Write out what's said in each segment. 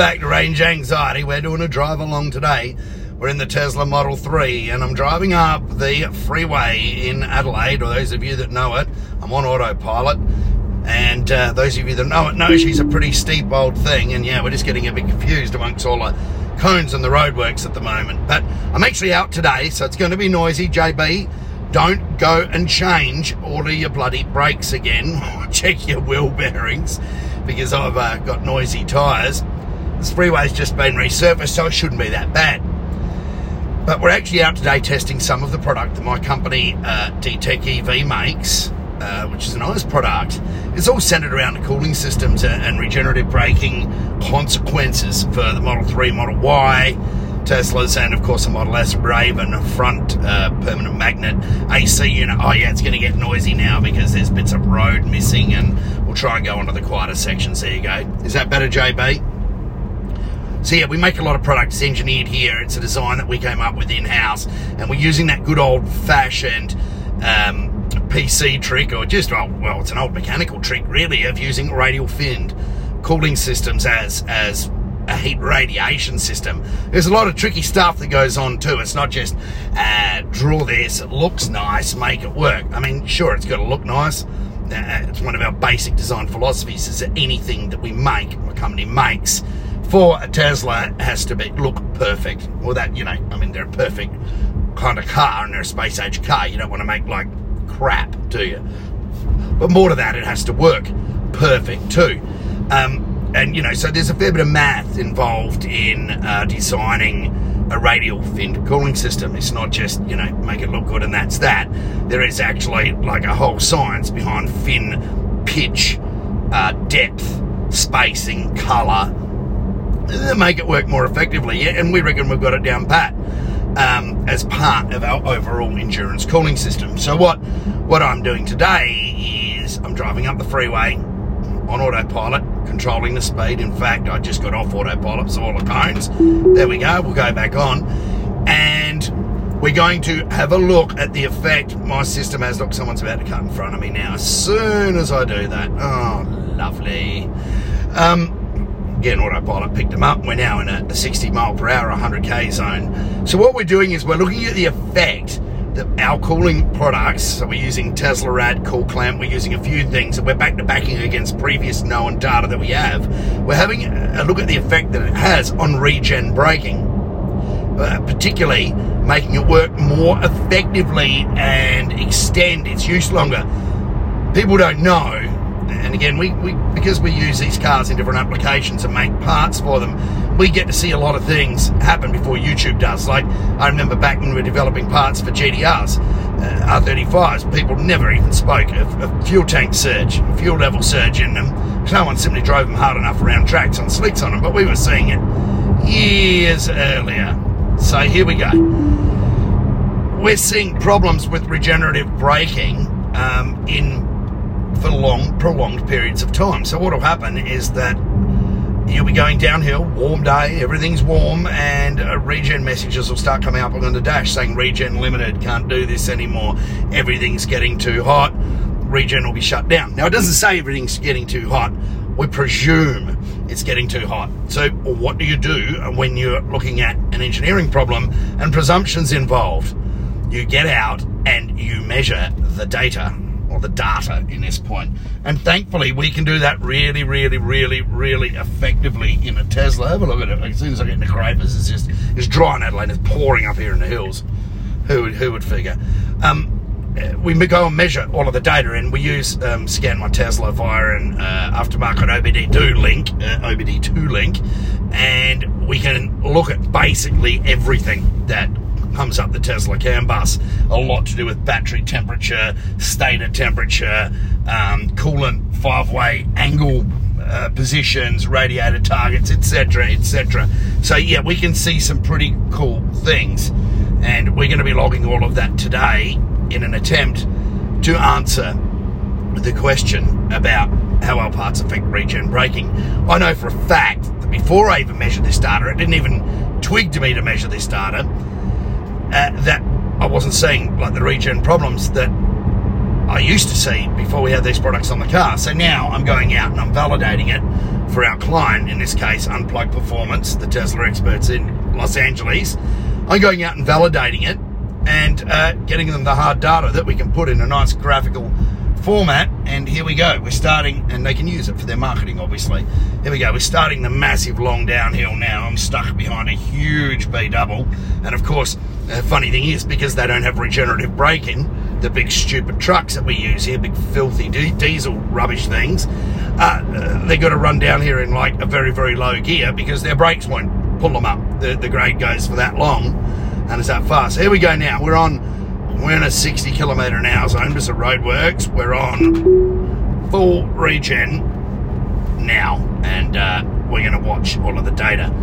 Back to Range Anxiety. We're doing a drive along today. We're in the Tesla Model 3 and I'm driving up the freeway in Adelaide, or those of you that know it, I'm on autopilot. And uh, those of you that know it know she's a pretty steep old thing. And yeah, we're just getting a bit confused amongst all the cones and the roadworks at the moment. But I'm actually out today, so it's going to be noisy. JB, don't go and change all of your bloody brakes again. Check your wheel bearings because I've uh, got noisy tyres. This freeway's just been resurfaced, so it shouldn't be that bad. But we're actually out today testing some of the product that my company, uh, DTECH EV, makes, uh, which is a nice product. It's all centered around the cooling systems and, and regenerative braking consequences for the Model 3, Model Y, Teslas, and of course the Model S Raven front uh, permanent magnet AC unit. Oh yeah, it's going to get noisy now because there's bits of road missing, and we'll try and go onto the quieter sections. There you go. Is that better, JB? So yeah, we make a lot of products engineered here. It's a design that we came up with in-house, and we're using that good old-fashioned um, PC trick, or just well, well, it's an old mechanical trick really, of using radial finned cooling systems as as a heat radiation system. There's a lot of tricky stuff that goes on too. It's not just uh, draw this, it looks nice, make it work. I mean, sure, it's got to look nice. Uh, it's one of our basic design philosophies is that anything that we make, a company makes, for a Tesla has to be look perfect. Well, that you know, I mean, they're a perfect kind of car and they're a space age car. You don't want to make like crap, do you? But more to that, it has to work perfect too. Um, and you know, so there's a fair bit of math involved in uh, designing a radial fin cooling system. It's not just you know make it look good and that's that. There is actually like a whole science behind fin pitch, uh, depth, spacing, color, make it work more effectively. Yeah, and we reckon we've got it down pat um, as part of our overall endurance cooling system. So what what I'm doing today is I'm driving up the freeway on autopilot, controlling the speed. In fact, I just got off autopilot, so all the cones. There we go. We'll go back on, and we're going to have a look at the effect my system has. Look, someone's about to cut in front of me now. As soon as I do that, oh, lovely. Um, again, autopilot picked them up. We're now in a, a 60 mile per hour, 100k zone. So what we're doing is we're looking at the effect that our cooling products, so we're using Tesla Rad, Cool Clamp, we're using a few things, and we're back to backing against previous known data that we have. We're having a look at the effect that it has on regen braking, uh, particularly making it work more effectively and extend its use longer. People don't know and again, we, we because we use these cars in different applications and make parts for them, we get to see a lot of things happen before YouTube does. Like I remember back when we were developing parts for GT-Rs, uh, R35s, people never even spoke of, of, fuel tank surge, fuel level surge in them. No one simply drove them hard enough around tracks on slicks on them, but we were seeing it years earlier. So here we go. We're seeing problems with regenerative braking um, in for long, prolonged periods of time. So what will happen is that you'll be going downhill, warm day, everything's warm, and uh, regen messages will start coming up on the dash saying regen limited, can't do this anymore, everything's getting too hot, regen will be shut down. Now, it doesn't say everything's getting too hot. We presume it's getting too hot. So, what do you do when you're looking at an engineering problem and presumptions involved? You get out and you measure the data or the data in this point. And thankfully, we can do that really, really, really, really effectively in a Tesla. Have a look at it. As soon as I get in the Crafers, it's just it's dry in Adelaide. It's pouring up here in the hills. Who would who would figure? Um, we go and measure all of the data, and we use um, Scan My Tesla via an uh, aftermarket OBD2 link, uh, OBD2 link, and we can look at basically everything that comes up the Tesla CAN bus. A lot to do with battery temperature, state of temperature, um, coolant five-way angle uh, positions, radiator targets, etc., etc. So yeah, we can see some pretty cool things, and we're going to be logging all of that today in an attempt to answer the question about how our parts affect regen braking. I know for a fact that before I even measured this data, it didn't even twig to me to measure this data uh, that I wasn't seeing like the regen problems that I used to see before we had these products on the car. So now I'm going out and I'm validating it for our client, in this case, Unplugged Performance, the Tesla experts in Los Angeles. I'm going out and validating it and uh, getting them the hard data that we can put in a nice graphical format. And here we go. We're starting, and they can use it for their marketing, obviously. Here we go. We're starting the massive long downhill now. I'm stuck behind a huge B double. And of course, the funny thing is, because they don't have regenerative braking, the big stupid trucks that we use here, big filthy diesel rubbish things, uh, they got to run down here in like a very, very low gear because their brakes won't pull them up. The, the grade goes for that long and it's that fast. Here we go now. We're on, we're in a 60 kilometre an hour zone because the road works. We're on full regen now and uh, we're going to watch all of the data.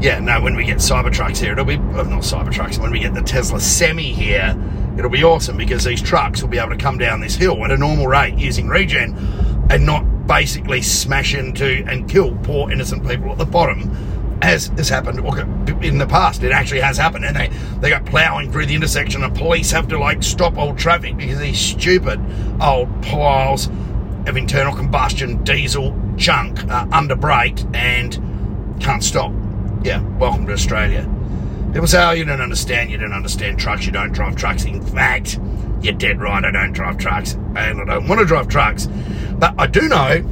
Yeah, no, when we get Cybertrucks here, it'll be, well, not Cybertrucks, when we get the Tesla Semi here, it'll be awesome because these trucks will be able to come down this hill at a normal rate using regen and not basically smash into and kill poor innocent people at the bottom as has happened in the past. It actually has happened, and they they got ploughing through the intersection, and police have to like stop all traffic because these stupid old piles of internal combustion diesel junk are under brake and can't stop. Yeah, welcome to Australia. People say, oh, you don't understand, you don't understand trucks, you don't drive trucks. In fact, you're dead right, I don't drive trucks, and I don't want to drive trucks. But I do know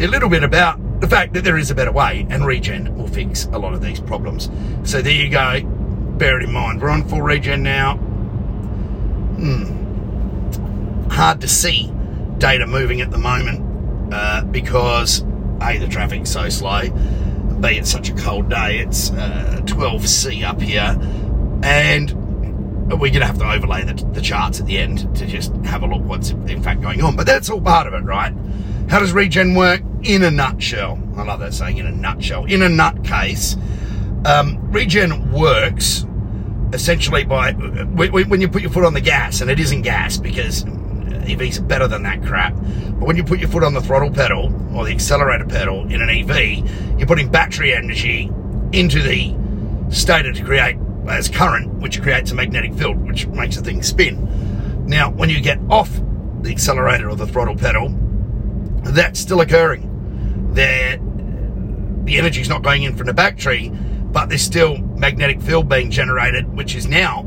a little bit about the fact that there is a better way, and regen will fix a lot of these problems. So there you go, bear it in mind. We're on full regen now. Hmm. Hard to see data moving at the moment uh, because A, the traffic's so slow, B, it's such a cold day. It's uh, 12C up here. And we're going to have to overlay the, the, charts at the end to just have a look what's in fact going on. But that's all part of it, right? How does regen work? In a nutshell. I love that saying, in a nutshell. In a nutcase, um, regen works essentially by when you put your foot on the gas, and it isn't gas because EVs are better than that crap. But when you put your foot on the throttle pedal or the accelerator pedal in an EV, you're putting battery energy into the stator to create uh, as current, which creates a magnetic field, which makes the thing spin. Now, when you get off the accelerator or the throttle pedal, that's still occurring. There, the energy is not going in from the battery, but there's still magnetic field being generated, which is now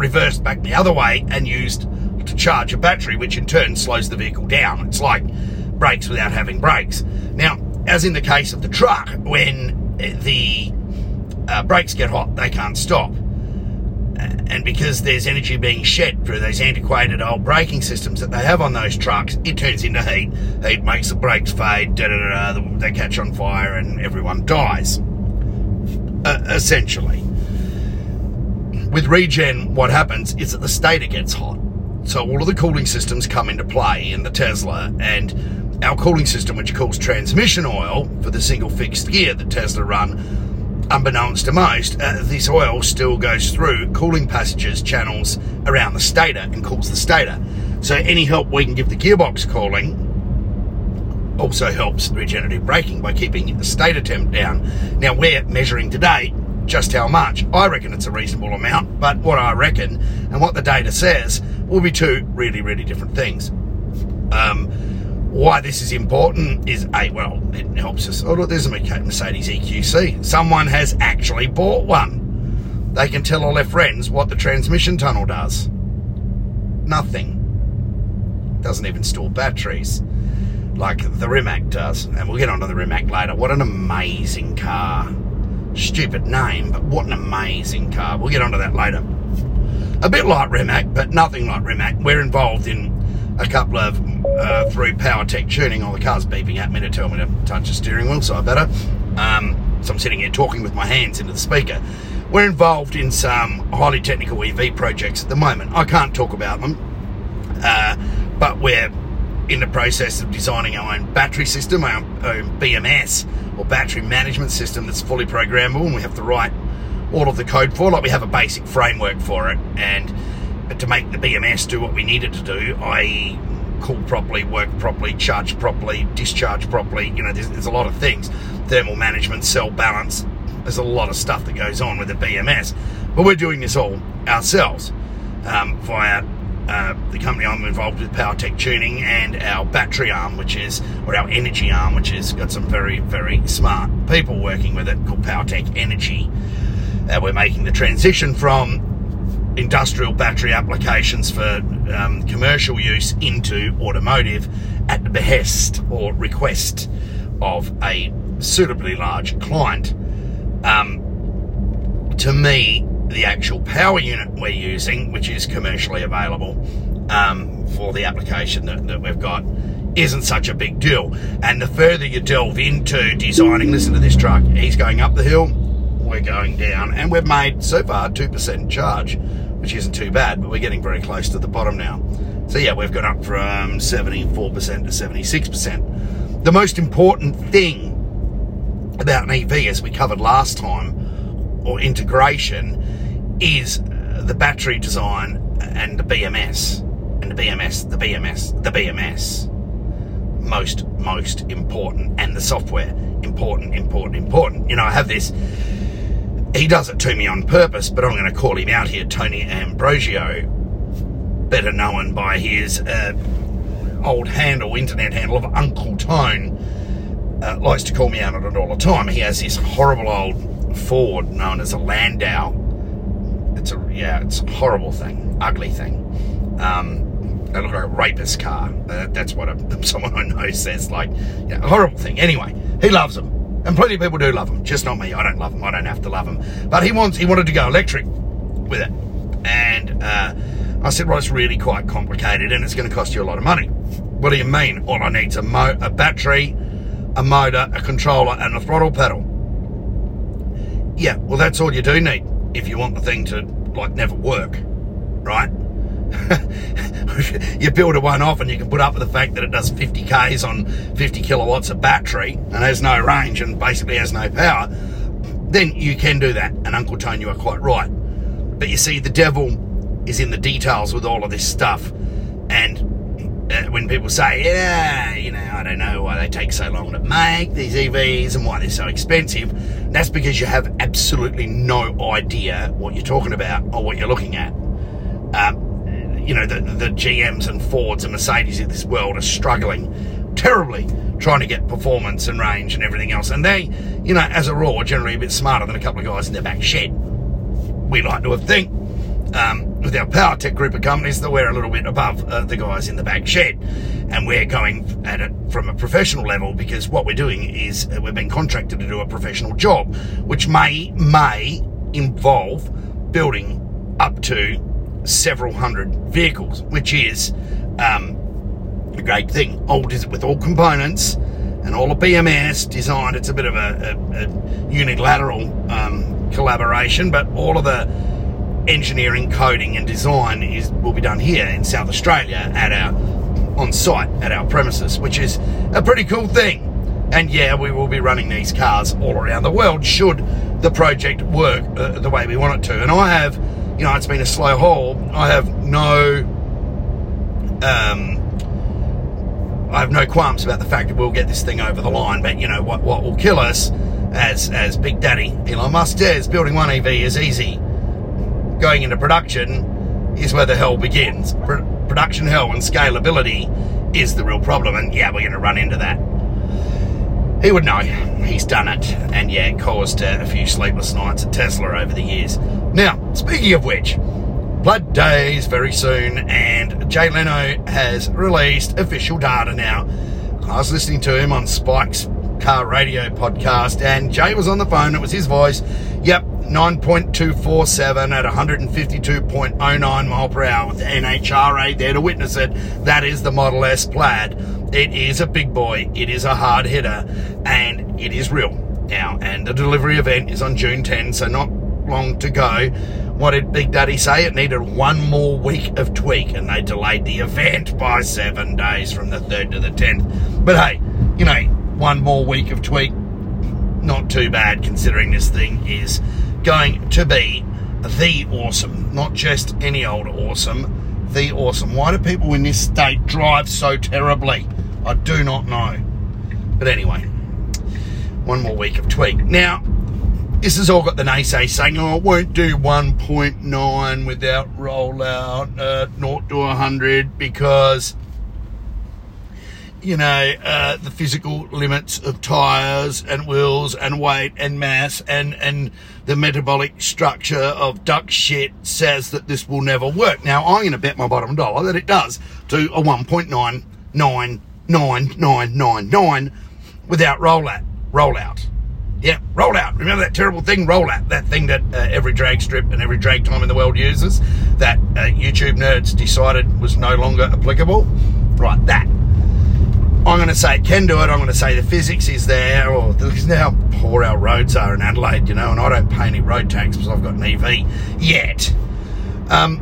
reversed back the other way and used to charge a battery, which in turn slows the vehicle down. It's like brakes without having brakes. Now, as in the case of the truck, when the uh, brakes get hot, they can't stop. And because there's energy being shed through those antiquated old braking systems that they have on those trucks, it turns into heat. Heat makes the brakes fade, da da da, they catch on fire, and everyone dies. Uh, essentially. With regen, what happens is that the stator gets hot so all of the cooling systems come into play in the Tesla and our cooling system, which cools transmission oil for the single fixed gear that Tesla run, unbeknownst to most, uh, this oil still goes through cooling passages, channels around the stator and cools the stator. So any help we can give the gearbox cooling also helps regenerative braking by keeping the stator temp down. Now we're measuring today just how much. I reckon it's a reasonable amount, but what I reckon and what the data says will be two really, really different things. Um, why this is important is a well, it helps us. Oh, look, there's a Mercedes EQC. Someone has actually bought one. They can tell all their friends what the transmission tunnel does. Nothing. Doesn't even store batteries like the Rimac does. And we'll get onto the Rimac later. What an amazing car. Stupid name, but what an amazing car. We'll get onto that later a bit like Rimac, but nothing like Rimac. We're involved in a couple of uh, through PowerTech Tuning. All the car's beeping at me to tell me to touch the steering wheel, so I better. Um, so I'm sitting here talking with my hands into the speaker. We're involved in some highly technical EV projects at the moment. I can't talk about them, uh, but we're in the process of designing our own battery system, our own BMS or battery management system that's fully programmable, and we have to write all of the code for. Like we have a basic framework for it, and to make the BMS do what we need it to do, i.e., cool properly, work properly, charge properly, discharge properly. You know, there's, there's a lot of things. Thermal management, cell balance. There's a lot of stuff that goes on with the BMS, but we're doing this all ourselves um, via uh, the company I'm involved with, PowerTech Tuning, and our battery arm, which is, or our energy arm, which has got some very, very smart people working with it called PowerTech Energy. Uh, we're making the transition from industrial battery applications for um, commercial use into automotive at the behest or request of a suitably large client. Um, to me, the actual power unit we're using, which is commercially available um, for the application that, that we've got, isn't such a big deal. And the further you delve into designing, listen to this truck, he's going up the hill, we're going down, and we've made so far 2% charge, which isn't too bad, but we're getting very close to the bottom now. So yeah, we've gone up from 74% to 76%. The most important thing about an EV, as we covered last time, or integration, is the battery design and the BMS. And the BMS, the BMS, the BMS. Most, most important. And the software. Important, important, important. You know, I have this. He does it to me on purpose, but I'm going to call him out here, Tony Ambrosio, better known by his uh, old handle, internet handle of Uncle Tone. Uh, likes to call me out on it all the time. He has this horrible old Ford known as a Landau. It's a yeah, it's a horrible thing, ugly thing. Um, they look like a rapist car. Uh, that's what a, someone I know says. Like, yeah, horrible thing. Anyway, he loves them, and plenty of people do love them. Just not me. I don't love them. I don't have to love them. But he wants. He wanted to go electric with it, and uh, I said, well, it's really quite complicated, and it's going to cost you a lot of money. What do you mean? All I need's a, mo- a battery, a motor, a controller, and a throttle pedal. Yeah, well, that's all you do need if you want the thing to like never work, right? you build a one off and you can put up with the fact that it does 50 k's on 50 kilowatts of battery and has no range and basically has no power, then you can do that. And Uncle Tony, you are quite right. But you see, the devil is in the details with all of this stuff. And uh, when people say, yeah, you know, I don't know why they take so long to make these EVs and why they're so expensive, that's because you have absolutely no idea what you're talking about or what you're looking at. Um, you know, the, the GMs and Fords and Mercedes of this world are struggling terribly trying to get performance and range and everything else. And they, you know, as a rule, are generally a bit smarter than a couple of guys in their back shed. We like to think um, with our PowerTech group of companies that we're a little bit above uh, the guys in the back shed. And we're going at it from a professional level because what we're doing is uh, we've been contracted to do a professional job, which may, may involve building up to several hundred vehicles, which is um, a great thing. All with all components and all the BMS designed. It's a bit of a, a, a unilateral um, collaboration, but all of the engineering, coding, and design is will be done here in South Australia at our on site at our premises, which is a pretty cool thing. And yeah, we will be running these cars all around the world should the project work uh, the way we want it to. And I have, you know, it's been a slow haul. I have no, um, I have no qualms about the fact that we'll get this thing over the line. But you know what? What will kill us, as as Big Daddy Elon Musk says, building one EV is easy going into production is where the hell begins. Pro- production hell and scalability is the real problem, and yeah, we're going to run into that. He would know. He's done it, and yeah, caused uh, a few sleepless nights at Tesla over the years. Now, speaking of which, Plaid Day's very soon, and Jay Leno has released official data now. I was listening to him on Spike's car radio podcast, and Jay was on the phone. It was his voice. Yep, 9.247 at 152.09 mile per hour with the NHRA there to witness it. That is the Model S Plaid. It is a big boy. It is a hard hitter, and it is real now. And the delivery event is on June 10, so not long to go. What did Big Daddy say? It needed one more week of tweak, and they delayed the event by seven days from the 3rd to the 10th. But hey, you know, one more week of tweak, not too bad considering this thing is going to be the awesome, not just any old awesome, the awesome. Why do people in this state drive so terribly? I do not know. But anyway, one more week of tweak. Now, this has all got the naysay saying, oh, it won't do 1.9 without rollout, uh, 0 to 100 because you know, uh, the physical limits of tyres and wheels and weight and mass and, and the metabolic structure of duck shit says that this will never work. Now, I'm going to bet my bottom dollar that it does do a 1.9999999 without rollout. Rollout. Yeah, rollout. Remember that terrible thing, rollout? That thing that uh, every drag strip and every drag time in the world uses that uh, YouTube nerds decided was no longer applicable? Right, that. I'm going to say it can do it. I'm going to say the physics is there, or because now poor our roads are in Adelaide, you know, and I don't pay any road tax because I've got an EV yet. Um,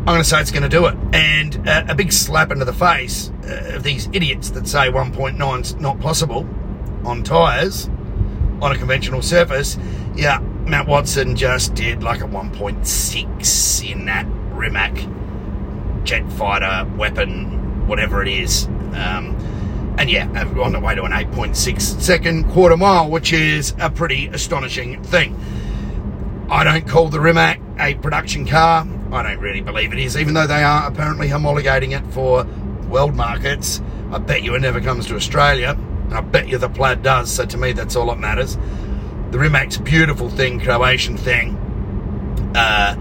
I'm going to say it's going to do it. And uh, a big slap into the face uh, of these idiots that say 1.9 is not possible on tyres on a conventional surface. Yeah, Matt Watson just did like a 1.6 in that Rimac jet fighter weapon, whatever it is. Um, and yeah, on the way to an 8.6 second quarter mile, which is a pretty astonishing thing. I don't call the Rimac a production car. I don't really believe it is, even though they are apparently homologating it for world markets. I bet you it never comes to Australia. I bet you the plaid does, so to me that's all that matters. The Rimac's beautiful thing, Croatian thing. Uh,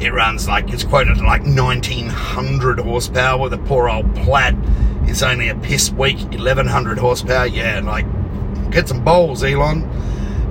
it runs like, it's quoted like 1900 horsepower. The poor old plaid is only a piss weak 1100 horsepower. Yeah, like, get some bowls, Elon.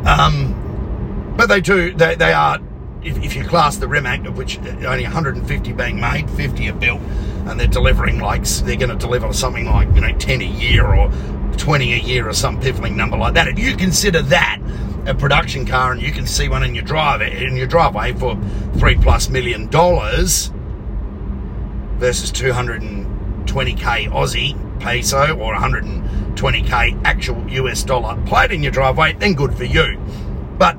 Um, but they do, they, they are, if, if you class the Rimac, of which only 150 being made, 50 are built, and they're delivering like, they're going to deliver something like, you know, 10 a year or 20 a year or some piffling number like that. If you consider that a production car and you can see one in your drive in your driveway for three plus million dollars versus 220k Aussie peso or 120k actual US dollar plate in your driveway, then good for you. But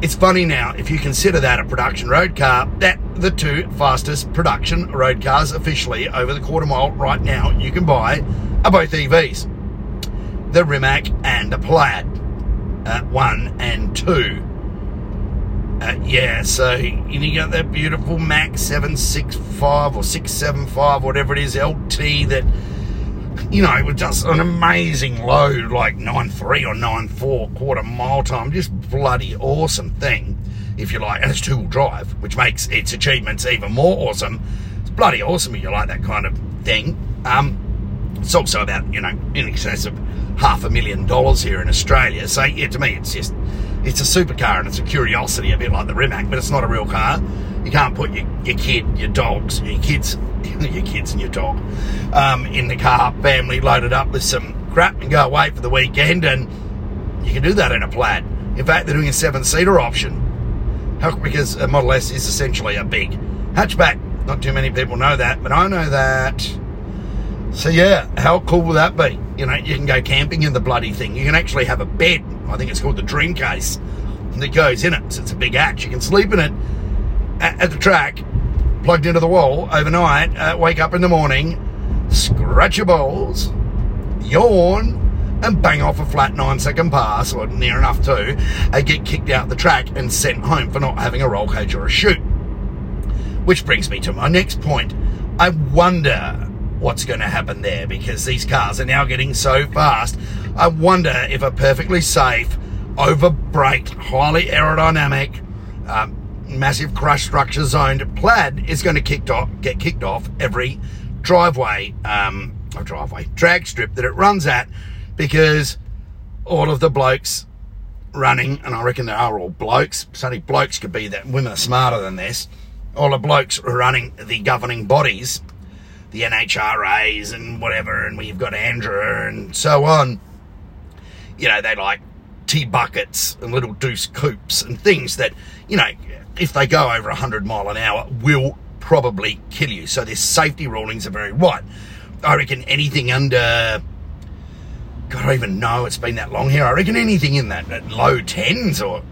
it's funny now, if you consider that a production road car, that the two fastest production road cars officially over the quarter mile right now you can buy are both EVs the Rimac and the Plaid, uh, one and two. Uh, yeah, so you got that beautiful Mac 765 or 675, whatever it is, LT that, you know, it was just an amazing load, like 9.3 or 9.4 quarter mile time. Just bloody awesome thing, if you like. And it's two wheel drive, which makes its achievements even more awesome. It's bloody awesome if you like that kind of thing. Um, it's also about, you know, in excess of half a million dollars here in Australia. So yeah, to me, it's just it's a supercar and it's a curiosity, a bit like the Rimac, but it's not a real car. You can't put your, your kid, your dogs, your kids, your kids and your dog um, in the car, family loaded up with some crap and go away for the weekend, and you can do that in a plaid. In fact, they're doing a seven-seater option because a Model S is essentially a big hatchback. Not too many people know that, but I know that. So yeah, how cool will that be? You know, you can go camping in the bloody thing. You can actually have a bed. I think it's called the dream case that goes in it. So it's a big hatch. You can sleep in it at, at the track, plugged into the wall overnight. Uh, wake up in the morning, scratch your balls, yawn, and bang off a flat nine second pass, or near enough to, and get kicked out the track and sent home for not having a roll cage or a chute. Which brings me to my next point. I wonder what's going to happen there because these cars are now getting so fast. I wonder if a perfectly safe, over braked, highly aerodynamic, um, massive crush structure zoned plaid is going to kicked off, get kicked off every driveway, um, or driveway, drag strip that it runs at because all of the blokes running, and I reckon they are all blokes, only blokes could be that, women are smarter than this, all the blokes running the governing bodies the NHRAs and whatever, and we've got ANDRA and so on. You know, they like T-buckets and little deuce coupes and things that, you know, if they go over 100 mile an hour, will probably kill you. So their safety rulings are very wide. I reckon anything under, God, I don't even know, it's been that long here. I reckon anything in that, that low tens or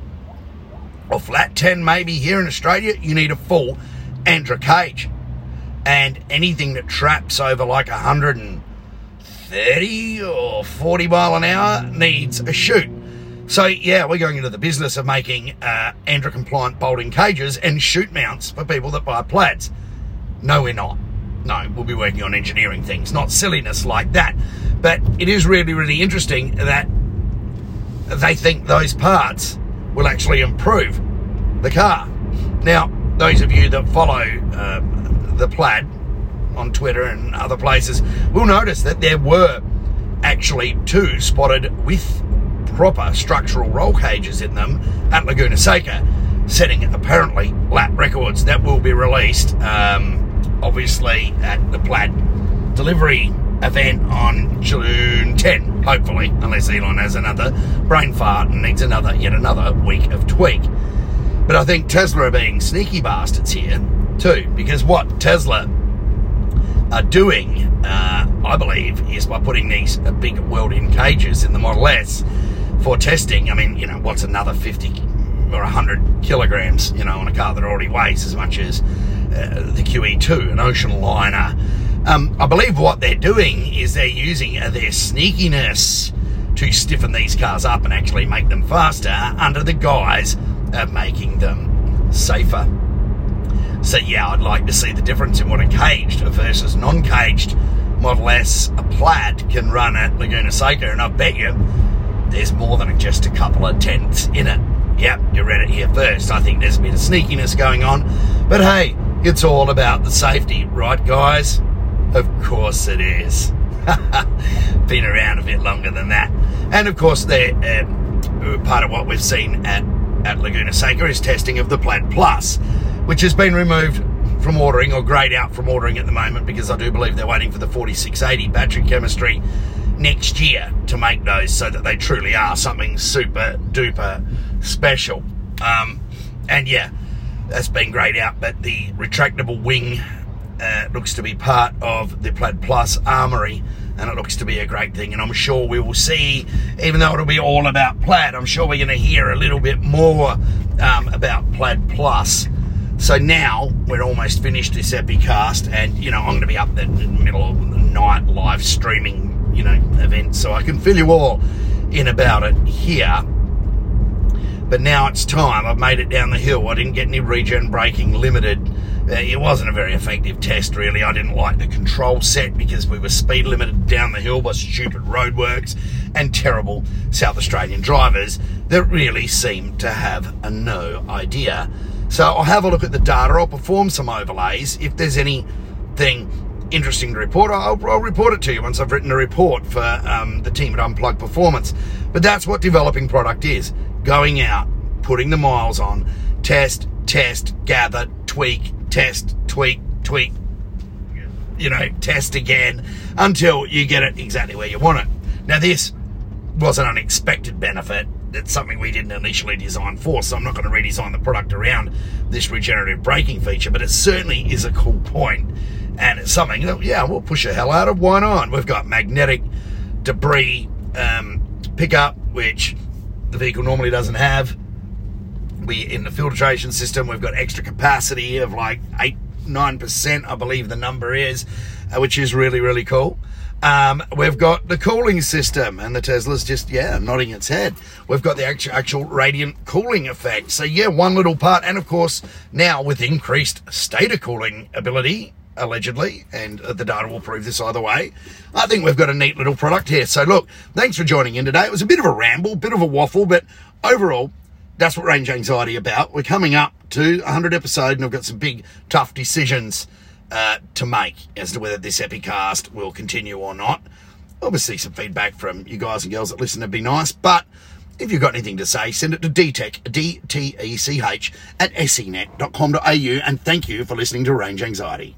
or flat 10 maybe here in Australia, you need a full ANDRA cage and anything that traps over like 130 or 40 mile an hour needs a chute. So, yeah, we're going into the business of making uh, ANDRA compliant bolting cages and chute mounts for people that buy plaids. No, we're not. No, we'll be working on engineering things, not silliness like that. But it is really, really interesting that they think those parts will actually improve the car. Now, those of you that follow um, the plaid on Twitter and other places will notice that there were actually two spotted with proper structural roll cages in them at Laguna Seca, setting apparently lap records that will be released, um, obviously, at the plaid delivery event on June 10, hopefully, unless Elon has another brain fart and needs another, yet another week of tweak. But I think Tesla are being sneaky bastards here, too, because what Tesla are doing, uh, I believe, is by putting these uh, big welding cages in the Model S for testing. I mean, you know, what's another 50 or 100 kilograms, you know, on a car that already weighs as much as uh, the QE2, an ocean liner. Um, I believe what they're doing is they're using uh, their sneakiness to stiffen these cars up and actually make them faster under the guise of making them safer. So, yeah, I'd like to see the difference in what a caged versus non caged Model S, a plaid, can run at Laguna Seca, and I bet you there's more than just a couple of tenths in it. Yep, you read it here first. I think there's a bit of sneakiness going on. But hey, it's all about the safety, right, guys? Of course it is. Been around a bit longer than that. And of course, they're um, part of what we've seen at, at Laguna Seca is testing of the Plaid Plus, which has been removed from ordering or grayed out from ordering at the moment because I do believe they're waiting for the 4680 battery chemistry next year to make those so that they truly are something super duper special. Um, and yeah, that's been grayed out, but the retractable wing uh, looks to be part of the Plaid Plus armory, and it looks to be a great thing. And I'm sure we will see, even though it'll be all about Plaid, I'm sure we're going to hear a little bit more um, about Plaid Plus. So now we're almost finished this epicast, and you know I'm going to be up in the middle of the night live streaming, you know, event, so I can fill you all in about it here. But now it's time. I've made it down the hill. I didn't get any regen braking limited. Uh, it wasn't a very effective test, really. I didn't like the control set because we were speed limited down the hill by stupid roadworks and terrible South Australian drivers that really seemed to have no idea. So I'll have a look at the data. I'll perform some overlays. If there's anything interesting to report, I'll, I'll report it to you once I've written a report for um, the team at Unplugged Performance. But that's what developing product is going out, putting the miles on, test, test, gather, tweak, test, tweak, tweak, you know, test again until you get it exactly where you want it. Now, this was an unexpected benefit. It's something we didn't initially design for, so I'm not going to redesign the product around this regenerative braking feature, but it certainly is a cool point, and it's something that, yeah, we'll push the hell out of. Why not? We've got magnetic debris um, pickup, which the vehicle normally doesn't have. We in the filtration system, we've got extra capacity of like eight, nine percent, I believe the number is, uh, which is really, really cool. Um, we've got the cooling system, and the Tesla's just yeah nodding its head. We've got the actual, actual radiant cooling effect. So yeah, one little part, and of course now with increased stator cooling ability, allegedly, and the data will prove this either way. I think we've got a neat little product here. So look, thanks for joining in today. It was a bit of a ramble, bit of a waffle, but overall, that's what range anxiety about. We're coming up to 100 episode, and I've got some big tough decisions uh, to make as to whether this epicast will continue or not. Obviously, some feedback from you guys and girls that listen would be nice, but if you've got anything to say, send it to dtech, D-T-E-C-H, at senet.com.au, and thank you for listening to Range Anxiety.